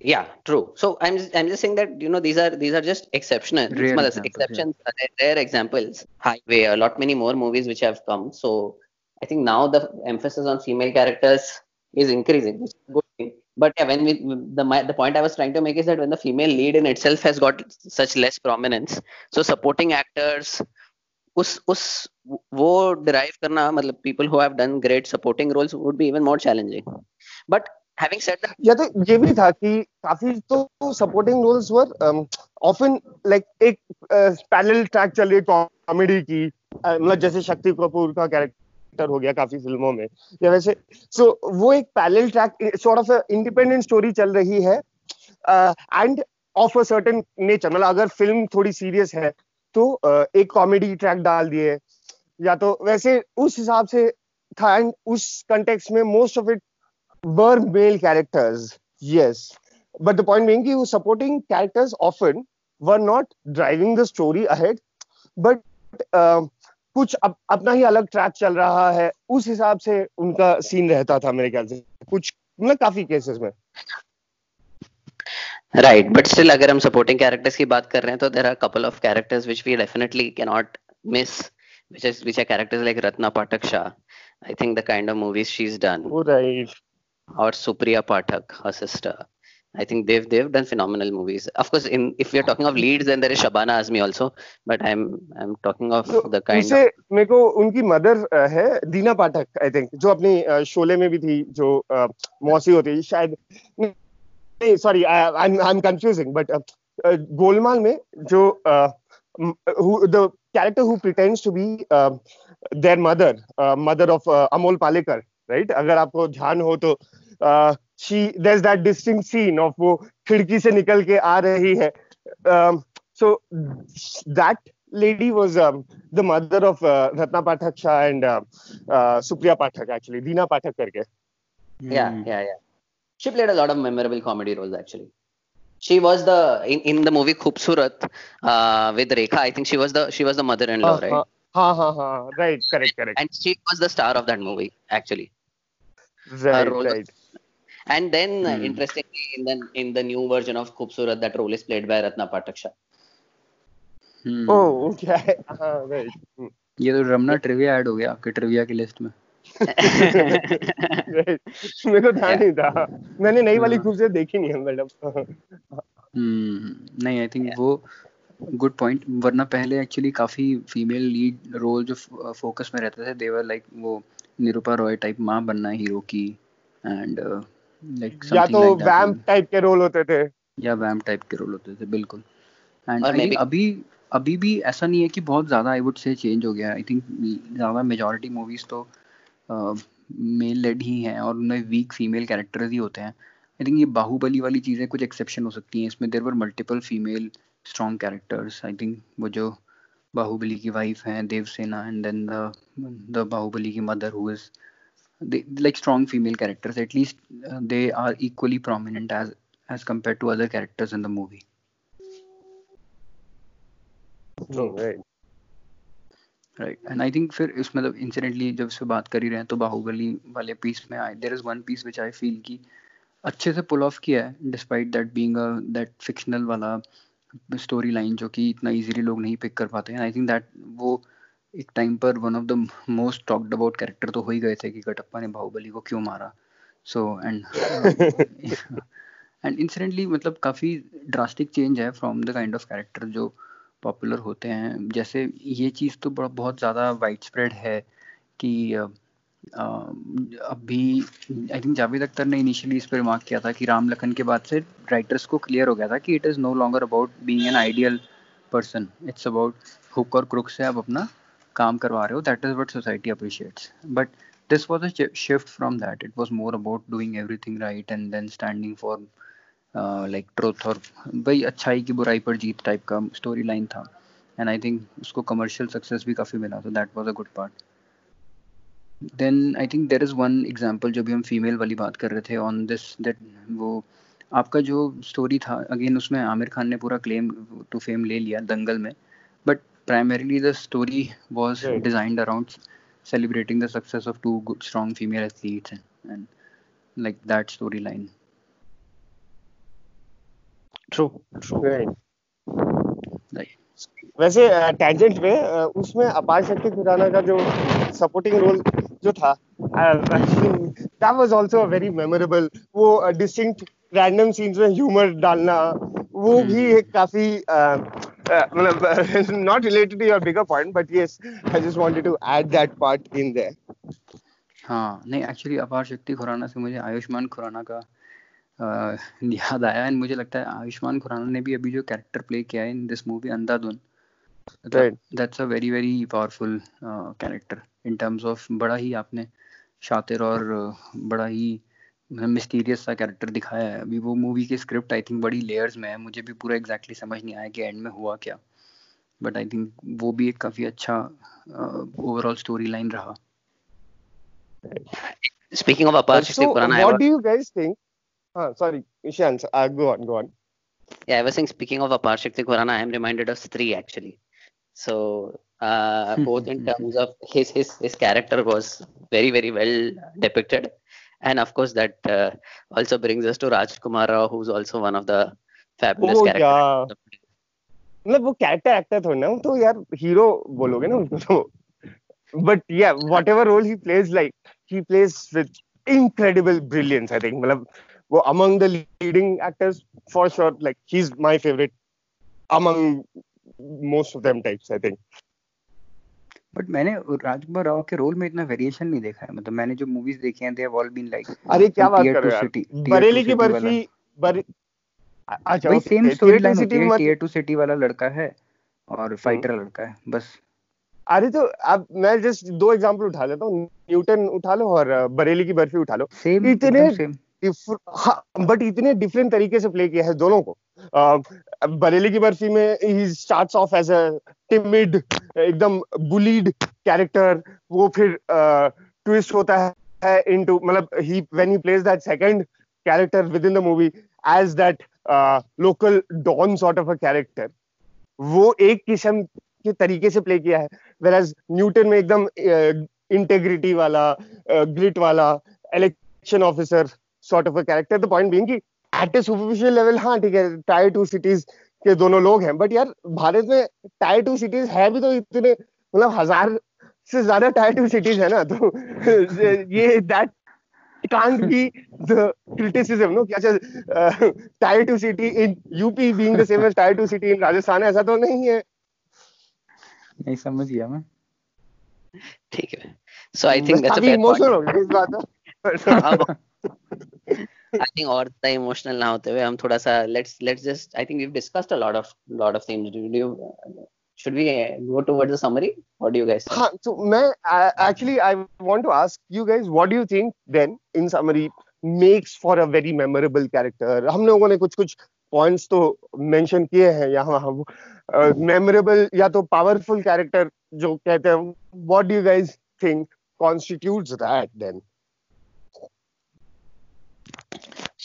Speaker 2: yeah true so i'm just, i'm just saying that you know these are these are just exceptional
Speaker 1: Rare
Speaker 2: मतलब
Speaker 1: examples,
Speaker 2: exceptions rare, rare examples highway a lot many more movies which have come so i think now the emphasis on female characters is increasing which is a good thing but yeah when we the my, the point i was trying to make is that when the female lead in itself has got such less prominence so supporting actors उस उस वो derive करना मतलब people who have done great supporting roles would be even more challenging. But having said that
Speaker 3: या तो ये भी था कि काफ़ी तो supporting roles were often like एक पैरेलल ट्रैक चल रही कॉमेडी की uh, मतलब जैसे शक्ति कपूर का कैरेक्टर हो गया काफ़ी फ़िल्मों में या वैसे सो so, वो एक parallel track sort of independent story चल रही है and of a certain nature मतलब अगर फ़िल्म थोड़ी सीरियस है तो एक कॉमेडी ट्रैक डाल दिए। या तो वैसे उस हिसाब से था एंड उस कंटेक्स्ट में most of it were male characters yes but the point being कि वो supporting characters often were not driving the story ahead but कुछ अप, अपना ही अलग ट्रैक चल रहा है। उस हिसाब से उनका सीन रहता था मेरे ख्याल से। कुछ मतलब काफ़ी केसेस में।
Speaker 2: Right, but still अगर हम supporting characters की बात कर रहे हैं तो there are a couple of characters which we definitely cannot miss, which is which are characters like Ratna Pathak Shah. I think the kind of movies she's done,
Speaker 3: right
Speaker 2: or Supriya Pathak, her sister. I think they've they've done phenomenal movies. Of course, in if we are talking of leads, then there is Shabana Azmi also. But I'm I'm talking of
Speaker 3: तो
Speaker 2: the kind
Speaker 3: उसे
Speaker 2: of
Speaker 3: मेरे को उनकी मदर है दीना पाठक आई थिंक जो अपनी अ, शोले में भी थी जो अ, मौसी होती है शायद नहीं sorry I am confusing but Golmaal में जो the character who pretends to be their mother mother of Amol Palekar right अगर आपको ध्यान हो तो she there that distinct scene of वो खिड़की से निकल के आ रही है so that lady was um, the mother of uh, Ratna Pathak Shah and uh, uh, Supriya Pathak actually, Deena Pathak करके.
Speaker 2: Yeah, yeah, yeah. She played a lot of memorable comedy roles actually. She was the in, in the movie Khubsurat uh, with Rekha. I think she was the she was the mother-in-law,
Speaker 3: Uh,
Speaker 2: right?
Speaker 3: uh, Ha ha ha. Right, correct, correct.
Speaker 2: And she was the star of that movie actually.
Speaker 3: Right,
Speaker 2: role was-
Speaker 3: right.
Speaker 2: And then, uh,
Speaker 1: Hmm.
Speaker 2: interestingly, in the in the new version of Khubsurat, that role is played by Ratna Pathak Shah.
Speaker 1: Hmm,
Speaker 3: Oh, okay. हाँ, right. Hmm.
Speaker 1: ये तो रमना ट्रिविया ऐड हो गया आपके ट्रिविया की लिस्ट में
Speaker 3: right. मेरे को ध्यान नहीं था। मैंने नई वाली
Speaker 1: हाँ।
Speaker 3: खूबसूरत देखी नहीं है मैडम।
Speaker 1: हम्म, नहीं आई थिंक वो गुड पॉइंट वरना पहले एक्चुअली काफ़ी फीमेल लीड रोल जो फोकस में रहते थे देवर लाइक वो निरूपा रॉय टाइप माँ बनना हीरो की एंड लाइक
Speaker 3: या तो वैम्प टाइप के रोल होते थे।
Speaker 1: या वैम्प टाइप के रोल होते थे बिल्कुल। एंड अभी अभी भी ऐसा नहीं है कि बहुत ज़्यादा आई वुड से चेंज हो गया। आई थिंक ज़्यादा मेजोरिटी मूवीज़ तो मेल लेड ही हैं और उनमें वीक फीमेल कैरेक्टर्स ही होते हैं। आई थिंक ये बाहुबली वाली चीज़ें कुछ एक्सेप्शन हो सकती हैं। इसमें there were multiple female strong characters I think वो जो बाहुबली की वाइफ हैं Devasena and then the the Baahubali की mother who is like strong female characters at least uh, they are equally prominent as as compared to other characters in the movie.
Speaker 3: Right.
Speaker 1: Right. And i think फिर इस मतलब जब बात कर ही रहे हैं तो बाहुबली वाले पीस में I there is one piece which I feel कि अच्छे से पुल ऑफ़ किया है despite that being a that fictional वाला स्टोरी लाइन जो कि इतना इजीली लोग नहीं पिक कर पाते हैं। आई थिंक दैट वो एक टाइम पर one of the most talked about character तो हो ही गए थे कि कटप्पा ने बाहुबली को क्यों मारा। सो एंड एंड इंसिडेंटली मतलब काफ़ी ड्रास्टिक चेंज है from the kind of character जो पॉपुलर होते हैं। जैसे ये चीज़ तो बहुत ज़्यादा वाइड स्प्रेड है कि अभी आई थिंक जावेद अख्तर ने इनिशियली इस पर रिमार्क किया था कि राम लखन के बाद से राइटर्स को क्लियर हो गया था कि it is no longer about being an ideal person it's about hook और क्रुक से आप अपना काम करवा रहे हो। That is what society appreciates but this was a shift from that it was more about doing everything right and then standing for like truth और वही अच्छाई की बुराई पर जीत टाइप का स्टोरी लाइन था। एंड आई थिंक उसको कमर्शियल सक्सेस भी काफ़ी मिला तो that was a good part then I think there is one example जो भी हम फीमेल वाली बात कर रहे थे ऑन दिस दैट वो आपका जो स्टोरी था अगेन उसमें आमिर खान ने पूरा क्लेम टू फेम ले लिया दंगल में but primarily the story
Speaker 3: was
Speaker 1: designed around celebrating the success of two good strong female athletes and, and like that storyline.
Speaker 2: True, true.
Speaker 3: right. वैसे टेंजेंट में उसमें अपार शक्ति खुराना का जो सपोर्टिंग रोल जो था that was also very memorable वो डिस्टिंक्ट रैंडम सीन्स में ह्यूमर डालना वो
Speaker 1: हम्म।
Speaker 3: भी एक काफ़ी अ, अ, मतलब not related to your bigger point but yes I just wanted to add that part in there
Speaker 1: हाँ नहीं एक्चुअली अपार शक्ति खुराना से मुझे आयुष्मान खुराना का अ, याद आया एंड मुझे लगता है आयुष्मान खुराना ने भी अभी जो कैरेक्टर प्ले किया है in this movie
Speaker 3: Andhadhun
Speaker 1: that's a very very powerful character in terms of बड़ा ही आपने शातिर और बड़ा ही मिस्टीरियस सा कैरेक्टर दिखाया है। अभी वो मूवी की स्क्रिप्ट आई थिंक बड़ी लेयर्स में है। मुझे भी पूरा एग्जैक्टली exactly समझ नहीं आया कि एंड में हुआ क्या। बट आई थिंक वो भी एक काफ़ी अच्छा ओवरऑल स्टोरी लाइन रहा।
Speaker 2: Speaking of Apar Shakti
Speaker 3: so
Speaker 2: Purana, I
Speaker 3: what
Speaker 2: was,
Speaker 3: do you guys think uh, sorry Ishant uh, go on go on
Speaker 2: yeah, I was saying, speaking of Apar Shakti Purana, I am reminded of Stree actually. So, uh, both in terms of his his his character was very very well depicted, and of course that uh, also brings us to Raj Kumar Rao, who's also one of the fabulous
Speaker 3: Oh,
Speaker 2: characters.
Speaker 3: yeah. मतलब वो कैरेक्टर एक्टर थोड़ा ना वो तो यार हीरो बोलोगे ना उसको तो बट या whatever role he plays like he plays with incredible brilliance I think मतलब वो among the leading actors for sure like he is my favourite among most of them types I think
Speaker 1: but मैंने राजकुमार राव के रोल में इतना वेरिएशन नहीं देखा है। मतलब मैंने जो मूवीज़ देखी हैं they have all been like
Speaker 3: अरे क्या बात कर रहे हो बरेली की बर्फ़ी बर अच्छा
Speaker 1: वही सेम स्टोरी लाइन होती है टीयर टू सिटी वाला लड़का है और फाइटर लड़का है बस।
Speaker 3: अरे तो अब मैं जस्ट दो एग्जांपल उठा लेता हूँ। न्यूटन उठा लो और बरेली की बर्फ़ी उठा लो।
Speaker 1: सेम
Speaker 3: इतने
Speaker 1: सेम
Speaker 3: बट इतने डिफरेंट तरीके से प्ले किया है दोनों को। बरेली की बर्फ़ी में ही starts off as a timid एकदम बुलीड कैरेक्टर वो फिर ट्विस्ट होता है इनटू मतलब he when he plays that second character with in the movie as that local don sort of a character वो एक किस्म के तरीके से प्ले किया है। वेर एज न्यूटन में एकदम इंटेग्रिटी वाला ग्रिट वाला election officer sort of a character the point being कि एट ए सुपरफिशियल लेवल हाँ ठीक है टायर टू सिटीज़ के दोनों लोग हैं बट यार भारत में टायर टू सिटीज़ है भी तो इतने मतलब हज़ार से ज़्यादा टायर टू सिटीज़ है ना तो ये that can't be the criticism no? अच्छा tier 2 city in UP being the same as tier 2 city in Rajasthan ऐसा तो नहीं है।
Speaker 1: नहीं समझ गया मैं।
Speaker 2: ठीक है। So I think that's a fair emotional हो गया इस बात आई थिंक और इतना इमोशनल ना होते हुए हम थोड़ा सा let's let's just I think we have discussed a lot of lot of things do you should we go towards the summary what do you guys
Speaker 3: हाँ सो मैं actually I want to ask you guys what do you think then in summary makes for a very memorable character हम लोगों ने कुछ-कुछ पॉइंट्स तो मेंशन किए हैं यहाँ हम मेमोरेबल या तो पावरफुल कैरेक्टर जो कहते हैं what do you guys think constitutes that then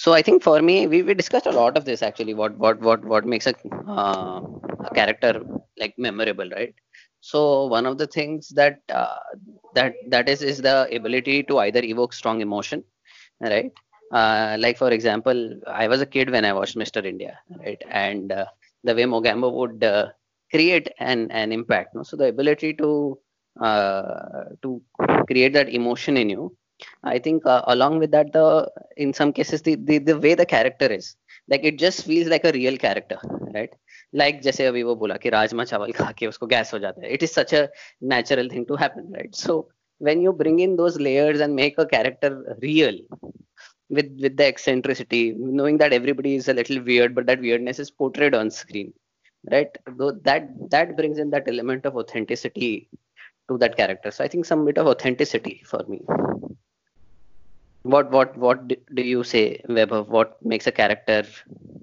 Speaker 2: so i think for me we, we discussed a lot of this actually what what what what makes a, uh, a character like memorable right? So one of the things that uh, that that is is the ability to either evoke strong emotion right? Uh, like for example i was a kid when i watched mr india right? And uh, the way mogambo would uh, create an an impact no? so the ability to uh, to create that emotion in you i think uh, along with that the in some cases the, the the way the character is like it just feels like a real character right like जैसे अभी वो बोला कि राजमा चावल खा के उसको गैस हो जाता है it is such a natural thing to happen right so when you bring in those layers and make a character real with with the eccentricity knowing that everybody is a little weird but that weirdness is portrayed on screen right Though that that brings in that element of authenticity to that character so i think some bit of authenticity for me what what what do you say Weber? what makes a character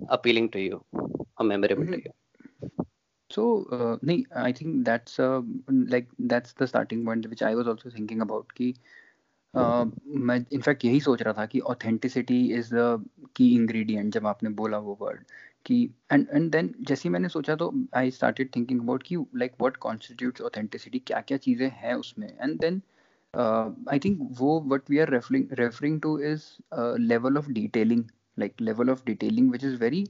Speaker 2: appealing to you or memorable mm-hmm. to you
Speaker 1: so uh, i think that's uh, like that's the starting point which i was also thinking about ki uh, मैं इनफैक्ट यही सोच रहा था कि authenticity is the key ingredient जब आपने बोला वो वर्ड कि एंड एंड देन जैसे ही मैंने सोचा तो आई स्टार्टेड थिंकिंग अबाउट कि लाइक व्हाट कॉन्स्टिट्यूट्स ऑथेंटिसिटी क्या क्या चीज़ें हैं उसमें एंड देन आई थिंक वो what we are referring referring to is level of detailing like level of detailing which is very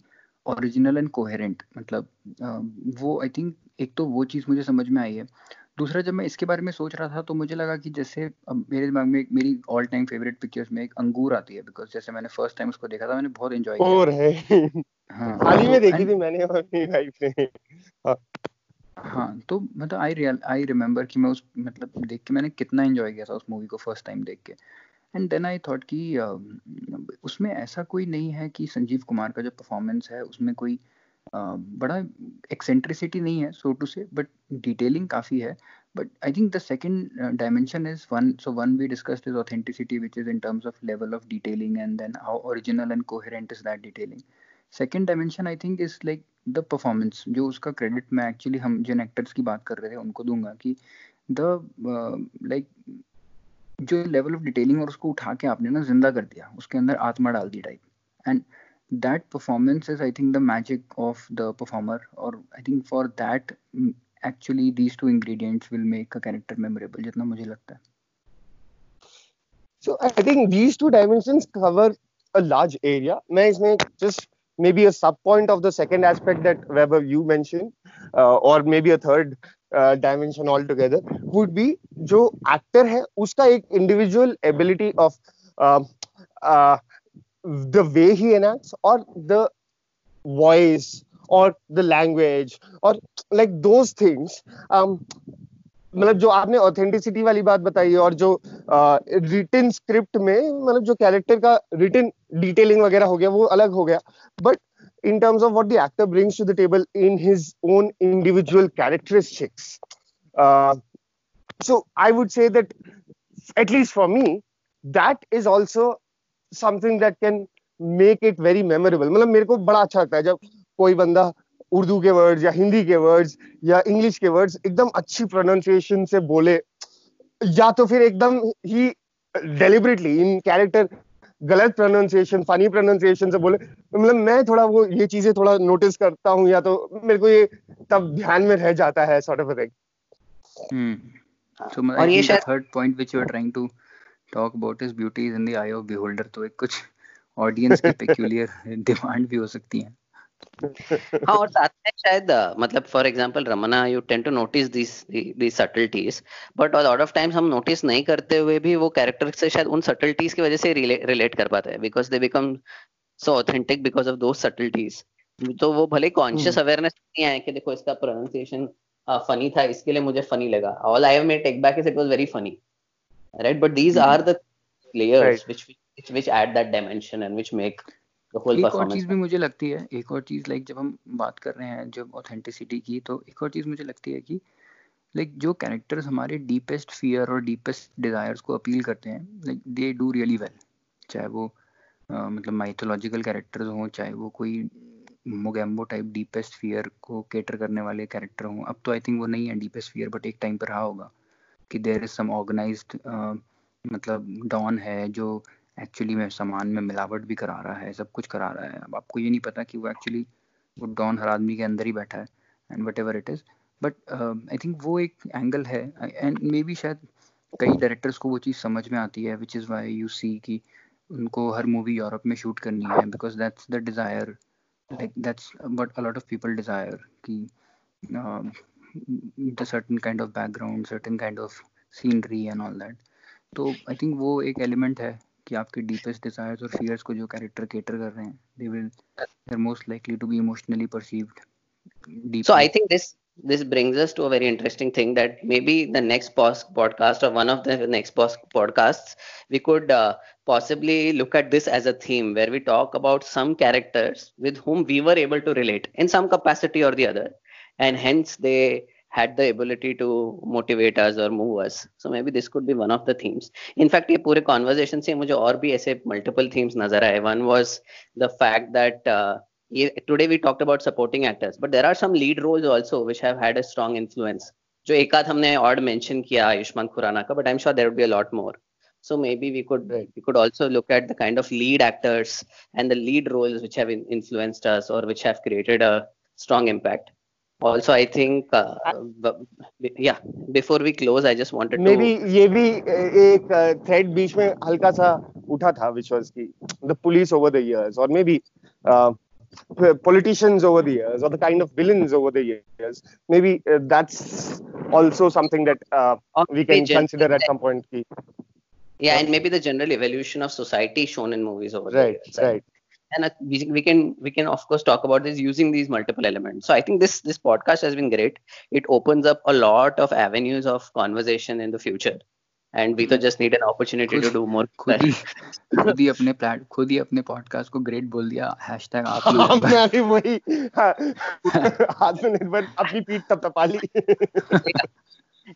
Speaker 1: original and coherent मतलब uh, वो आई थिंक एक तो वो चीज़ मुझे समझ में आई है। दूसरा जब मैं इसके बारे में सोच रहा था तो मुझे लगा कि जैसे मेरे दिमाग में मेरी ऑल टाइम फेवरेट पिक्चर्स में एक अंगूर आती है बिकॉज़ जैसे मैंने फ़र्स्ट टाइम उसको देखा था मैंने बहुत एंजॉय किया।
Speaker 3: और है हाँ। हाल ही में देखी थी मैंने अपनी लाइफ में हाँ।
Speaker 1: हाँ तो मतलब आई रियल आई रिमेम्बर कि मैं उस मतलब देख के मैंने कितना एंजॉय किया था उस मूवी को फ़र्स्ट टाइम देख के। एंड देन आई थॉट कि उसमें ऐसा कोई नहीं है कि संजीव कुमार का जो परफॉर्मेंस है उसमें कोई uh, बड़ा एक्सेंट्रिसिटी नहीं है so to say but detailing काफ़ी है। But I think the second dimension is one so one we discussed is authenticity which is in terms of level of detailing and then how original and coherent is that detailing second dimension I think is like the performance जो उसका क्रेडिट मैं एक्चुअली हम जिन एक्टर्स की बात कर रहे थे उनको दूँगा कि द लाइक जो लेवल ऑफ़ डिटेलिंग और उसको उठा के आपने ना ज़िंदा कर दिया उसके अंदर आत्मा डाल दी type and that performance is i think the magic of the performer or i think for that actually these two ingredients will make a character memorable jitna mujhe lagta hai
Speaker 3: so i think these two dimensions cover a large area main isme just maybe a sub point of the second aspect that Weber you mentioned uh, or maybe a third uh, dimension altogether would be जो actor है उसका एक individual ability of uh, uh, the way he enacts or the voice or the language or like those things um मतलब जो आपने ऑथेंटिसिटी वाली बात बताई और जो रिटर्न स्क्रिप्ट में मतलब जो कैरेक्टर का रिटर्न डिटेलिंग वगैरह हो गया, वो अलग हो गया। But in terms of what the actor brings to the table in his own individual characteristics so I would say that at least for me that is also something that can make it very memorable मतलब मेरे को बड़ा अच्छा लगता है जब कोई बंदा उर्दू के वर्ड्स या हिंदी के वर्ड्स या इंग्लिश के वर्ड्स एकदम अच्छी प्रोनाउंसिएशन से बोले या तो फिर एकदम ही डेलिबरेटली इन कैरेक्टर गलत प्रोनाउंसिएशन फनी प्रोनाउंसिएशन से बोले। मतलब मैं थोड़ा वो ये चीज़ें थोड़ा नोटिस करता हूँ या तो मेरे को ये तब ध्यान में रह जाता है सॉर्ट ऑफ़ थिंग
Speaker 1: so और ये शायद third point which you are trying to talk about is beauty is in the eye of beholder तो एक कुछ ऑडियंस की पेक्यूलियर डिमांड भी हो सकती है।
Speaker 2: हाँ और साथ में शायद मतलब for example Ramna you tend to notice this this subtleties but lot of times हम नोटिस नहीं करते हुए भी वो कैरेक्टर से शायद उन सटल्टीज की वजह से रिलेट कर पाते हैं because they become so authentic because of those subtleties तो वो भले कॉन्शियस अवेयरनेस नहीं आए कि देखो इसका प्रोनाउंसिएशन फनी था इसके लिए मुझे फनी लगा। All I have made take back is it was very funny right but these are the layers which which which add that dimension and which make
Speaker 1: एक और चीज़ भी मुझे लगती है एक और चीज़ लाइक जब हम बात कर रहे हैं जब ऑथेंटिसिटी की तो एक और चीज़ मुझे लगती है कि लाइक जो कैरेक्टर्स हमारे डीपेस्ट फियर और डीपेस्ट डिजायर्स को अपील करते हैं like they do really well चाहे वो आ, मतलब माइथोलॉजिकल कैरेक्टर्स हों चाहे वो कोई मोगेम्बो टाइप डीपेस्ट फियर को केटर करने वाले कैरेक्टर हों अब तो आई थिंक वो नहीं है डीपेस्ट फियर बट एक टाइम पर रहा होगा कि देर इज़ सम ऑर्गेनाइज्ड मतलब डॉन है जो एक्चुअली में सामान में मिलावट भी करा रहा है, सब कुछ करा रहा है। अब आपको ये नहीं पता कि वो एक्चुअली वो डॉन हर आदमी के अंदर ही बैठा है and whatever it is but I think वो एक एंगल है एंड मे बी शायद कई डायरेक्टर्स को वो चीज़ समझ में आती है which is why you see कि उनको हर मूवी यूरोप में शूट करनी है because that's the desire like that's but a lot of people desire कि the certain kind of background certain kind of scenery and all that तो आई थिंक वो एक एलिमेंट है कि आपके डीपेस्ट डिजायर्स और फियर्स को जो कैरेक्टर केटर कर रहे हैं they will they are most likely to be emotionally perceived
Speaker 2: so i think this this brings us to a very interesting thing that maybe the next podcast or one of the next podcasts we could uh, possibly look at this as a theme where we talk about some characters with whom we were able to relate in some capacity or the other and hence they had the ability to motivate us or move us. So maybe this could be one of the themes. In fact, ये पूरे conversation से मुझे और भी ऐसे multiple themes नजर आए. One was the fact that uh, today we talked about supporting actors, but there are some lead roles also which have had a strong influence. जो एक आध हमने और mention किया आयुष्मान खुराना का, but I'm sure there would be a lot more. So maybe we could we could also look at the kind of lead actors and the lead roles which have influenced us or which have created a strong impact. also i think uh, yeah before we close i just wanted
Speaker 3: maybe to maybe ye bhi ek thread beech mein halka sa utha tha which was ki the police over the years or maybe uh, politicians over the years or the kind of villains over the years maybe uh, that's also something that uh, we can consider at some point ki
Speaker 2: yeah and maybe the general evolution of society shown in movies over
Speaker 3: right, the years right.
Speaker 2: And we, we can we can of course talk about this using these multiple elements so i think this this podcast has been great it opens up a lot of avenues of conversation in the future and we just need an opportunity to do more
Speaker 1: खुद ही खुद ही अपने प्लेट खुद ही अपने पॉडकास्ट को ग्रेट बोल दिया हैशटैग आप
Speaker 3: हमने अभी वही आत्मनिर्भर अपनी पीठ तप तपा ली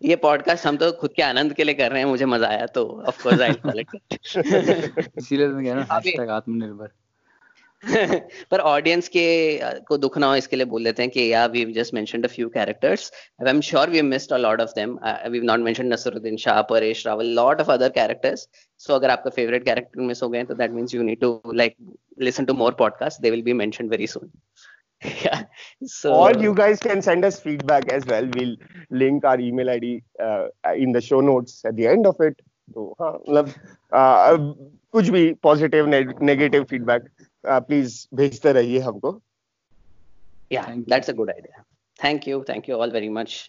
Speaker 2: ये पॉडकास्ट हम तो खुद के आनंद के लिए कर रहे हैं मुझे मज़ा आया तो of course I call it
Speaker 1: इसीलिए मैं कह रहा हूँ आत्मनिर्भर
Speaker 2: पर ऑडियंस के को दुख ना हो इसके लिए बोल देते हैं कि yeah we just mentioned a few characters I am sure we missed a lot of them we not mentioned Naseeruddin Shah Paresh Rawal lot of other characters so अगर आपका फेवरेट कैरेक्टर मिस हो गए तो that means you need to like listen to more podcast they will be mentioned very soon
Speaker 3: yeah. So or you guys can send us feedback as well. We'll link our email id uh, in the show notes at the end of it. तो हाँ मतलब कुछ भी पॉजिटिव नेगेटिव फीडबैक प्लीज़ भेजते रहिए हमको।
Speaker 2: Yeah that's a good idea thank you thank you all very much